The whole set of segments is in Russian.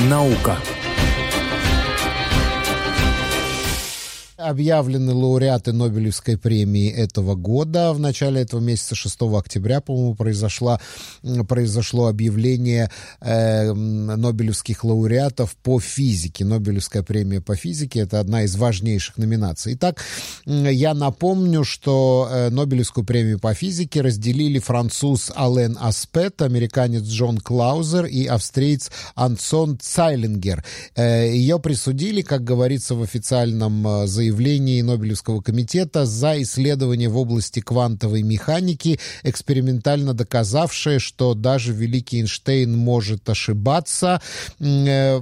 Наука. Объявлены лауреаты Нобелевской премии этого года. В начале этого месяца, 6 октября, по-моему, произошло, произошло объявление э, Нобелевских лауреатов по физике. Нобелевская премия по физике — это одна из важнейших номинаций. Итак, я напомню, что э, Нобелевскую премию по физике разделили француз Ален Аспет, американец Джон Клаузер и австриец Ансон Цайлингер. Э, ее присудили, как говорится в официальном э, заявлении, заявлении Нобелевского комитета за исследования в области квантовой механики, экспериментально доказавшее, что даже великий Эйнштейн может ошибаться. Э,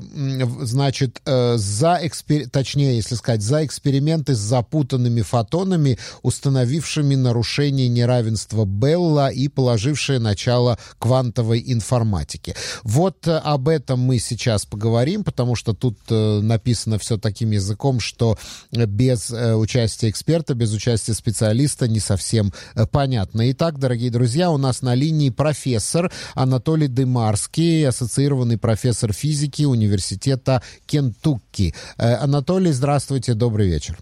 значит, э, за экспер... точнее, если сказать, за эксперименты с запутанными фотонами, установившими нарушение неравенства Белла и положившие начало квантовой информатике. Вот э, об этом мы сейчас поговорим, потому что тут написано все таким языком, что без э, участия эксперта, без участия специалиста не совсем э, понятно. Итак, дорогие друзья, у нас на линии профессор Анатолий Дымарский, ассоциированный профессор физики Университета Кентукки. Э, Анатолий, здравствуйте, добрый вечер.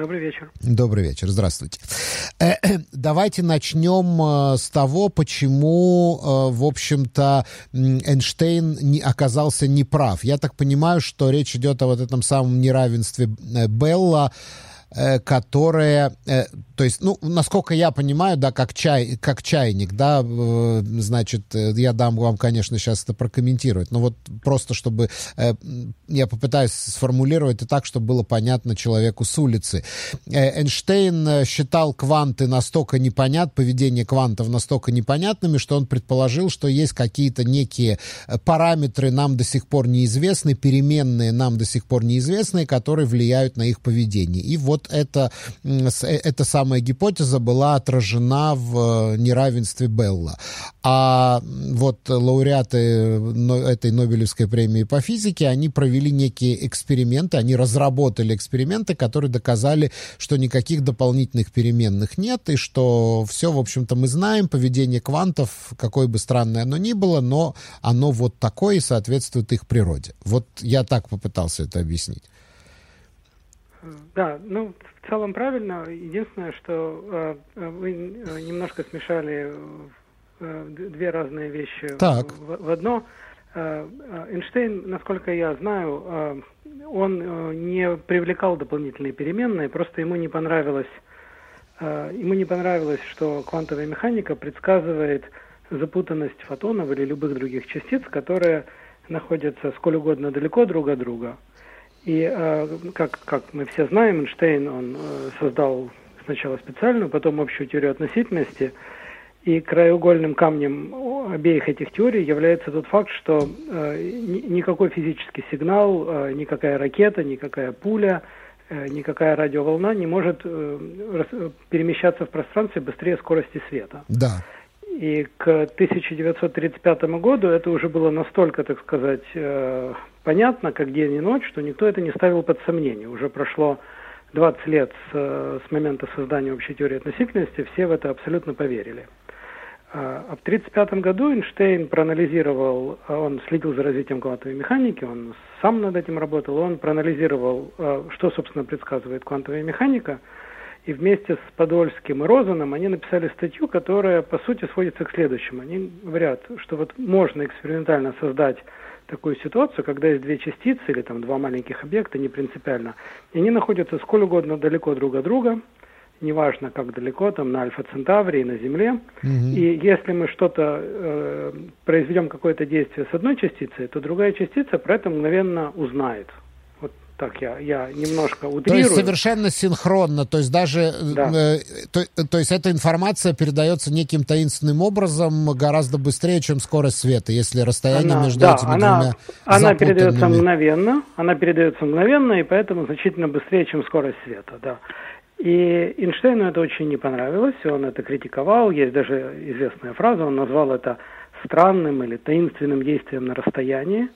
Добрый вечер. Добрый вечер, здравствуйте. Давайте начнем с того, почему, в общем-то, Эйнштейн оказался неправ. Я так понимаю, что речь идет о вот этом самом неравенстве Белла, которое то есть, ну, насколько я понимаю, да, как, чай, как чайник, да, э, значит, э, я дам вам, конечно, сейчас это прокомментировать, но вот просто чтобы э, я попытаюсь сформулировать это так, чтобы было понятно человеку с улицы. Эйнштейн считал кванты настолько непонят, поведение квантов настолько непонятными, что он предположил, что есть какие-то некие параметры нам до сих пор неизвестны, переменные нам до сих пор неизвестные, которые влияют на их поведение. И вот это, это самое самая гипотеза была отражена в э, неравенстве Белла. А вот лауреаты этой Нобелевской премии по физике, они провели некие эксперименты, они разработали эксперименты, которые доказали, что никаких дополнительных переменных нет, и что все, в общем-то, мы знаем, поведение квантов, какое бы странное оно ни было, но оно вот такое и соответствует их природе. Вот я так попытался это объяснить. Да, ну, в целом правильно. Единственное, что э, вы э, немножко смешали э, две разные вещи так. В, в одно. Э, э, Эйнштейн, насколько я знаю, э, он э, не привлекал дополнительные переменные, просто ему не понравилось, э, ему не понравилось, что квантовая механика предсказывает запутанность фотонов или любых других частиц, которые находятся сколь угодно далеко друг от друга. И э, как, как мы все знаем, Эйнштейн, он э, создал сначала специальную, потом общую теорию относительности. И краеугольным камнем обеих этих теорий является тот факт, что э, никакой физический сигнал, никакая ракета, никакая пуля, никакая радиоволна не может перемещаться в пространстве быстрее скорости света. Да. И к 1935 году это уже было настолько, так сказать, э, понятно, как день и ночь, что никто это не ставил под сомнение. Уже прошло 20 лет с, с момента создания общей теории относительности, все в это абсолютно поверили. А, а в 1935 году Эйнштейн проанализировал, он следил за развитием квантовой механики, он сам над этим работал, он проанализировал, а, что, собственно, предсказывает квантовая механика – и вместе с Подольским и Розаном они написали статью, которая, по сути, сводится к следующему. Они говорят, что вот можно экспериментально создать такую ситуацию, когда есть две частицы или там два маленьких объекта, не принципиально, и они находятся сколь угодно далеко друг от друга, неважно как далеко, там на Альфа Центавре и на Земле. Угу. И если мы что-то э, произведем какое-то действие с одной частицей, то другая частица про это мгновенно узнает так я, я немножко утрирую. То есть совершенно синхронно, то есть даже, да. э, то, то есть эта информация передается неким таинственным образом гораздо быстрее, чем скорость света, если расстояние она, между да, этими она, двумя Она передается мгновенно, она передается мгновенно, и поэтому значительно быстрее, чем скорость света, да. И Эйнштейну это очень не понравилось, он это критиковал, есть даже известная фраза, он назвал это странным или таинственным действием на расстоянии.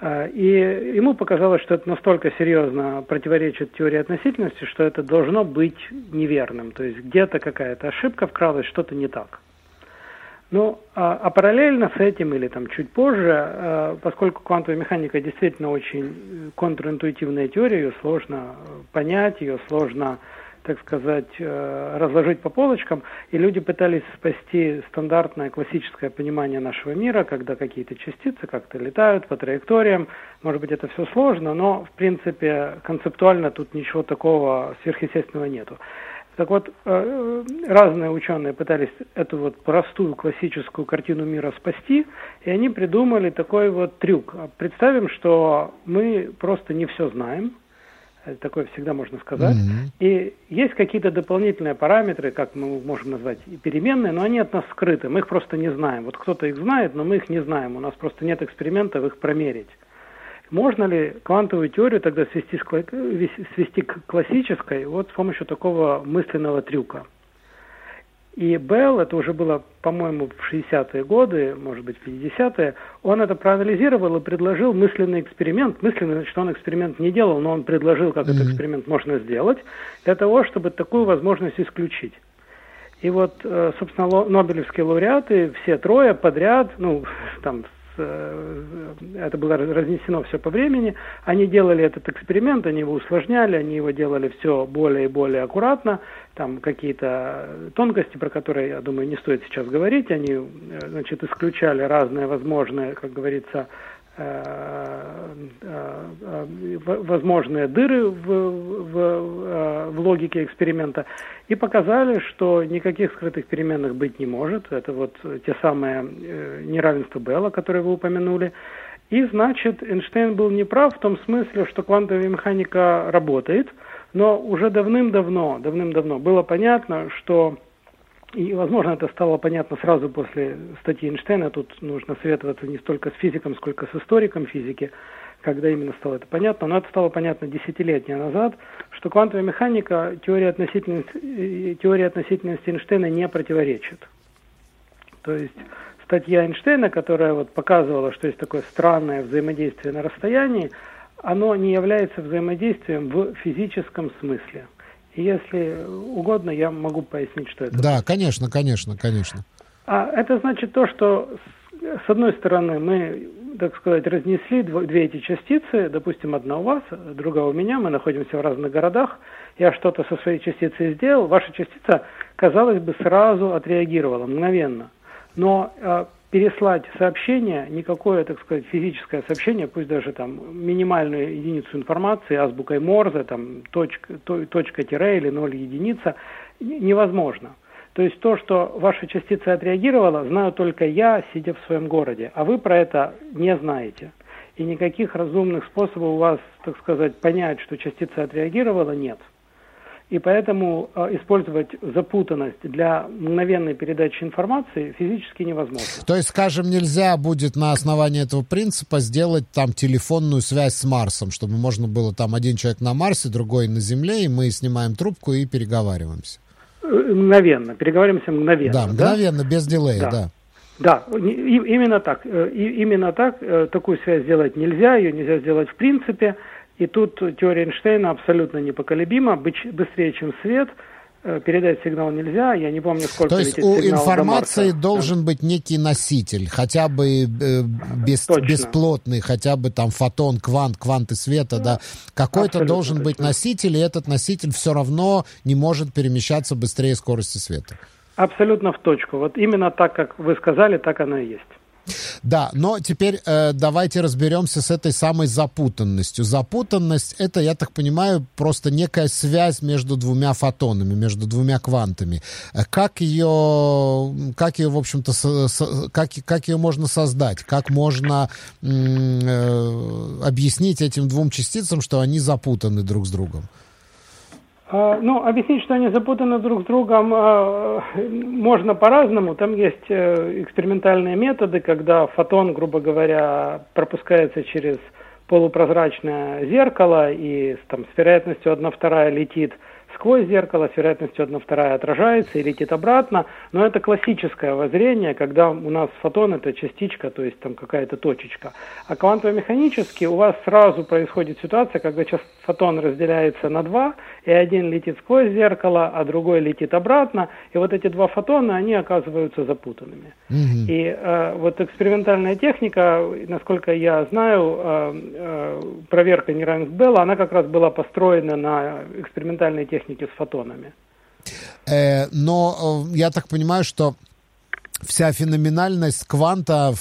А, и ему показалось, что это настолько серьезно противоречит теории относительности, что это должно быть неверным. То есть где-то какая-то ошибка вкралась, что-то не так. Ну, а, а параллельно с этим или там чуть позже, а, поскольку квантовая механика действительно очень контринтуитивная теория, ее сложно понять, ее сложно так сказать, э, разложить по полочкам, и люди пытались спасти стандартное классическое понимание нашего мира, когда какие-то частицы как-то летают по траекториям. Может быть, это все сложно, но, в принципе, концептуально тут ничего такого сверхъестественного нету. Так вот, э, разные ученые пытались эту вот простую классическую картину мира спасти, и они придумали такой вот трюк. Представим, что мы просто не все знаем, такое всегда можно сказать. Mm-hmm. И есть какие-то дополнительные параметры, как мы можем назвать, переменные, но они от нас скрыты, мы их просто не знаем. Вот кто-то их знает, но мы их не знаем, у нас просто нет экспериментов их промерить. Можно ли квантовую теорию тогда свести, свести к классической вот с помощью такого мысленного трюка? И Белл, это уже было, по-моему, в 60-е годы, может быть, в 50-е, он это проанализировал и предложил мысленный эксперимент. Мысленный, значит, он эксперимент не делал, но он предложил, как mm-hmm. этот эксперимент можно сделать, для того, чтобы такую возможность исключить. И вот, э, собственно, Нобелевские лауреаты, все трое подряд, ну, там, это было разнесено все по времени. Они делали этот эксперимент, они его усложняли, они его делали все более и более аккуратно. Там какие-то тонкости, про которые, я думаю, не стоит сейчас говорить. Они, э, значит, исключали разные возможные, как говорится, Э, э, возможные дыры в, в, э, в логике эксперимента и показали, что никаких скрытых переменных быть не может. Это вот те самые неравенства Белла, которые вы упомянули. И значит, Эйнштейн был неправ в том смысле, что квантовая механика работает, но уже давным-давно, давным-давно было понятно, что и, возможно, это стало понятно сразу после статьи Эйнштейна. Тут нужно советоваться не столько с физиком, сколько с историком физики, когда именно стало это понятно. Но это стало понятно десятилетия назад, что квантовая механика теории относительности, теории относительности Эйнштейна не противоречит. То есть статья Эйнштейна, которая вот показывала, что есть такое странное взаимодействие на расстоянии, оно не является взаимодействием в физическом смысле – если угодно, я могу пояснить, что это. Да, конечно, конечно, конечно. А это значит то, что с одной стороны мы, так сказать, разнесли две эти частицы, допустим, одна у вас, другая у меня, мы находимся в разных городах, я что-то со своей частицей сделал, ваша частица, казалось бы, сразу отреагировала, мгновенно. Но а, переслать сообщение, никакое, так сказать, физическое сообщение, пусть даже там минимальную единицу информации, азбукой Морзе, там точка, точка тире или ноль единица, невозможно. То есть то, что ваша частица отреагировала, знаю только я, сидя в своем городе, а вы про это не знаете. И никаких разумных способов у вас, так сказать, понять, что частица отреагировала, нет и поэтому э, использовать запутанность для мгновенной передачи информации физически невозможно. То есть, скажем, нельзя будет на основании этого принципа сделать там телефонную связь с Марсом, чтобы можно было там один человек на Марсе, другой на Земле, и мы снимаем трубку и переговариваемся. Э, мгновенно, переговариваемся мгновенно. Да, мгновенно, да? без дилея, да. да. Да, именно так. Э, именно так. Такую связь сделать нельзя, ее нельзя сделать в принципе. И тут теория Эйнштейна абсолютно непоколебима, быстрее, чем свет, э, передать сигнал нельзя, я не помню, сколько То есть у информации должен да. быть некий носитель, хотя бы э, без, бесплотный, хотя бы там фотон, квант, кванты света, да. да. Какой-то должен точно. быть носитель, и этот носитель все равно не может перемещаться быстрее скорости света. Абсолютно в точку. Вот именно так, как вы сказали, так оно и есть. Да, но теперь э, давайте разберемся с этой самой запутанностью. Запутанность это, я так понимаю, просто некая связь между двумя фотонами, между двумя квантами. Э, как ее, как ее, в общем-то, со, со, как, как ее можно создать? Как можно э, объяснить этим двум частицам, что они запутаны друг с другом? А, ну, объяснить, что они запутаны друг с другом, а, можно по-разному. Там есть э, экспериментальные методы, когда фотон, грубо говоря, пропускается через полупрозрачное зеркало и там, с вероятностью 1 вторая летит сквозь зеркало, с вероятностью 1 вторая отражается и летит обратно. Но это классическое воззрение, когда у нас фотон это частичка, то есть там какая-то точечка. А квантово-механически у вас сразу происходит ситуация, когда сейчас фотон разделяется на два, и один летит сквозь зеркало, а другой летит обратно. И вот эти два фотона, они оказываются запутанными. Mm-hmm. И э, вот экспериментальная техника, насколько я знаю, э, э, проверка неравенств Белла, она как раз была построена на экспериментальной технике с фотонами. Э, но э, я так понимаю, что вся феноменальность кванта,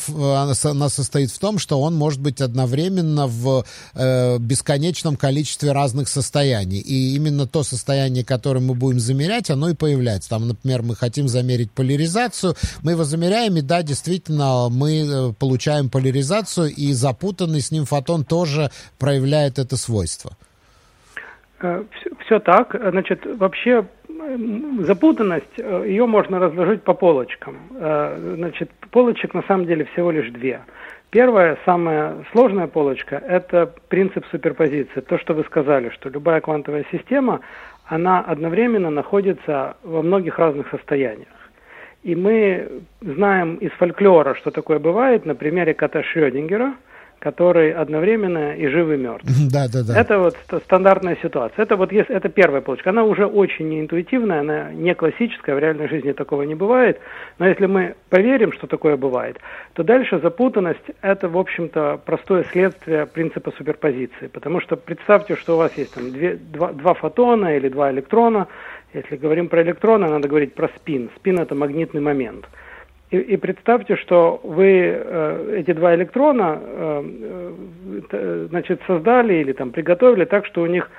она состоит в том, что он может быть одновременно в э, бесконечном количестве разных состояний. И именно то состояние, которое мы будем замерять, оно и появляется. Там, например, мы хотим замерить поляризацию, мы его замеряем, и да, действительно, мы э, получаем поляризацию, и запутанный с ним фотон тоже проявляет это свойство. Все, все так. Значит, вообще запутанность, э, ее можно разложить по полочкам. Э, значит, полочек на самом деле всего лишь две. Первая, самая сложная полочка, это принцип суперпозиции. То, что вы сказали, что любая квантовая система, она одновременно находится во многих разных состояниях. И мы знаем из фольклора, что такое бывает на примере кота Шрёдингера – который одновременно и жив, и мертв. Да, да, да. Это вот стандартная ситуация. Это вот есть, это первая полочка. Она уже очень неинтуитивная, она не классическая, в реальной жизни такого не бывает. Но если мы поверим, что такое бывает, то дальше запутанность – это, в общем-то, простое следствие принципа суперпозиции. Потому что представьте, что у вас есть там две, два, два фотона или два электрона. Если говорим про электроны, надо говорить про спин. Спин – это магнитный момент – и, и представьте, что вы э, эти два электрона э, э, значит, создали или там приготовили так, что у них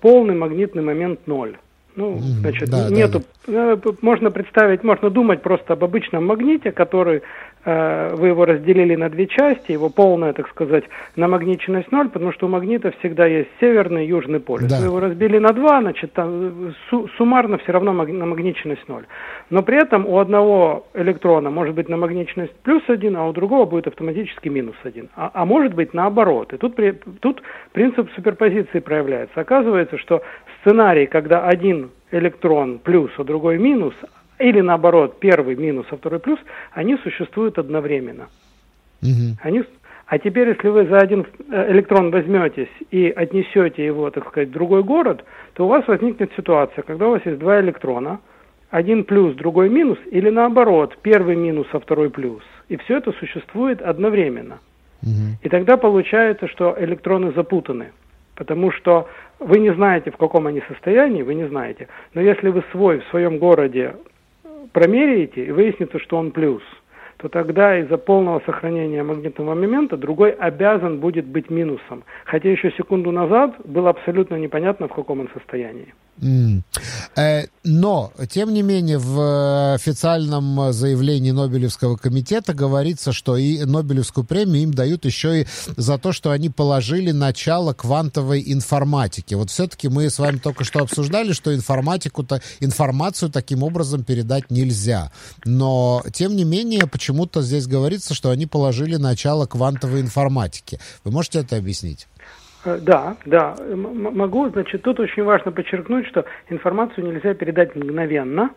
полный магнитный момент ноль. Ну, значит, да, нету. Да, да. Э, можно представить, можно думать просто об обычном магните, который вы его разделили на две части, его полная, так сказать, намагниченность ноль, потому что у магнита всегда есть северный и южный полюс. Да. Вы его разбили на два, значит, там, су суммарно все равно намагниченность ноль. Но при этом у одного электрона может быть намагниченность плюс один, а у другого будет автоматически минус один. А, а может быть наоборот. И тут, при, тут принцип суперпозиции проявляется. Оказывается, что сценарий, когда один электрон плюс, а другой минус, или наоборот, первый минус, а второй плюс, они существуют одновременно. Угу. Они, а теперь, если вы за один э, электрон возьметесь и отнесете его, так сказать, в другой город, то у вас возникнет ситуация, когда у вас есть два электрона, один плюс, другой минус, или наоборот, первый минус, а второй плюс. И все это существует одновременно. Угу. И тогда получается, что электроны запутаны. Потому что вы не знаете, в каком они состоянии, вы не знаете. Но если вы свой в своем городе промеряете и выяснится, что он плюс, то тогда из-за полного сохранения магнитного момента другой обязан будет быть минусом. Хотя еще секунду назад было абсолютно непонятно, в каком он состоянии. Mm. Но, тем не менее, в официальном заявлении Нобелевского комитета говорится, что и Нобелевскую премию им дают еще и за то, что они положили начало квантовой информатики. Вот все-таки мы с вами только что обсуждали, что информатику-то, информацию таким образом передать нельзя. Но, тем не менее, почему-то здесь говорится, что они положили начало квантовой информатики. Вы можете это объяснить? Э, да, да, могу. Значит, тут очень важно подчеркнуть, что информацию нельзя передать мгновенно,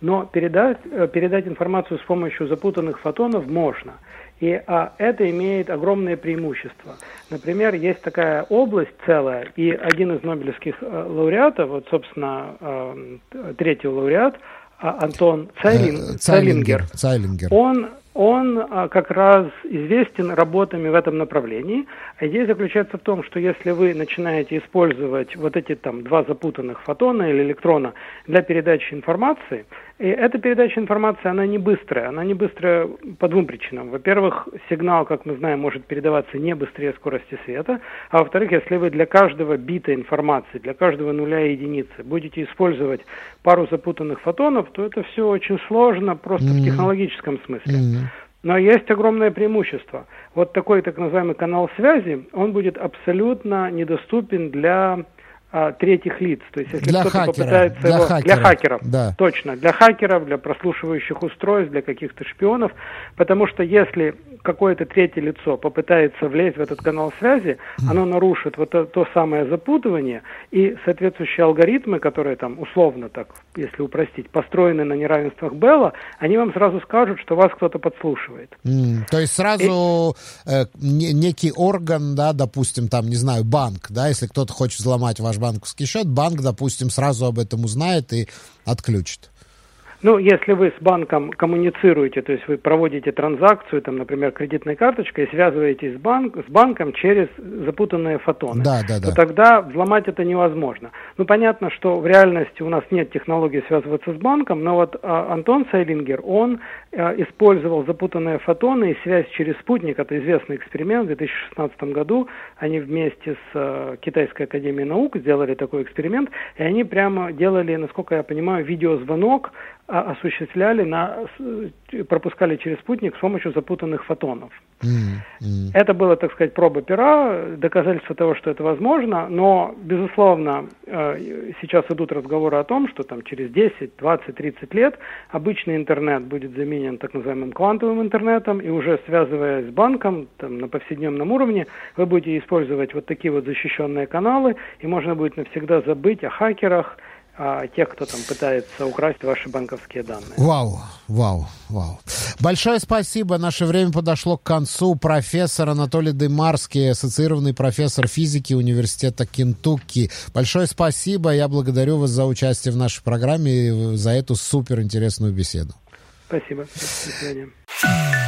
но передать, э, передать информацию с помощью запутанных фотонов можно. И а, это имеет огромное преимущество. Например, есть такая область целая, и один из нобелевских э, лауреатов, вот, собственно, э, третий лауреат, Антон Цайлин, Цайлингер, Цайлингер, он он а, как раз известен работами в этом направлении. А идея заключается в том, что если вы начинаете использовать вот эти там два запутанных фотона или электрона для передачи информации, и эта передача информации, она не быстрая. Она не быстрая по двум причинам. Во-первых, сигнал, как мы знаем, может передаваться не быстрее скорости света. А во-вторых, если вы для каждого бита информации, для каждого нуля и единицы будете использовать пару запутанных фотонов, то это все очень сложно просто mm-hmm. в технологическом смысле. Mm-hmm. Но есть огромное преимущество. Вот такой так называемый канал связи, он будет абсолютно недоступен для а, третьих лиц. То есть, если для кто-то попытается для его... Хакера, для хакеров, да. точно, для хакеров, для прослушивающих устройств, для каких-то шпионов, потому что если какое-то третье лицо попытается влезть в этот канал связи, оно нарушит вот то, то самое запутывание, и соответствующие алгоритмы, которые там условно так, если упростить, построены на неравенствах Белла, они вам сразу скажут, что вас кто-то подслушивает. Mm, то есть сразу и... э, некий орган, да, допустим, там, не знаю, банк, да, если кто-то хочет взломать ваш банковский счет, банк, допустим, сразу об этом узнает и отключит. Ну, если вы с банком коммуницируете, то есть вы проводите транзакцию, там, например, кредитной карточкой, и связываетесь с, банк, с банком через запутанные фотоны, да, да, да. то тогда взломать это невозможно. Ну, понятно, что в реальности у нас нет технологии связываться с банком, но вот а, Антон Сайлингер, он а, использовал запутанные фотоны и связь через спутник, это известный эксперимент, в 2016 году они вместе с а, Китайской академией наук сделали такой эксперимент, и они прямо делали, насколько я понимаю, видеозвонок осуществляли на, пропускали через спутник с помощью запутанных фотонов. Mm-hmm. Это было, так сказать, проба пера, доказательство того, что это возможно, но, безусловно, э, сейчас идут разговоры о том, что там через 10, 20, 30 лет обычный интернет будет заменен так называемым квантовым интернетом, и уже связываясь с банком там, на повседневном уровне, вы будете использовать вот такие вот защищенные каналы, и можно будет навсегда забыть о хакерах, а, тех, кто там пытается украсть ваши банковские данные. Вау, вау, вау. Большое спасибо. Наше время подошло к концу. Профессор Анатолий Дымарский, ассоциированный профессор физики Университета Кентукки. Большое спасибо. Я благодарю вас за участие в нашей программе и за эту суперинтересную беседу. Спасибо. До свидания.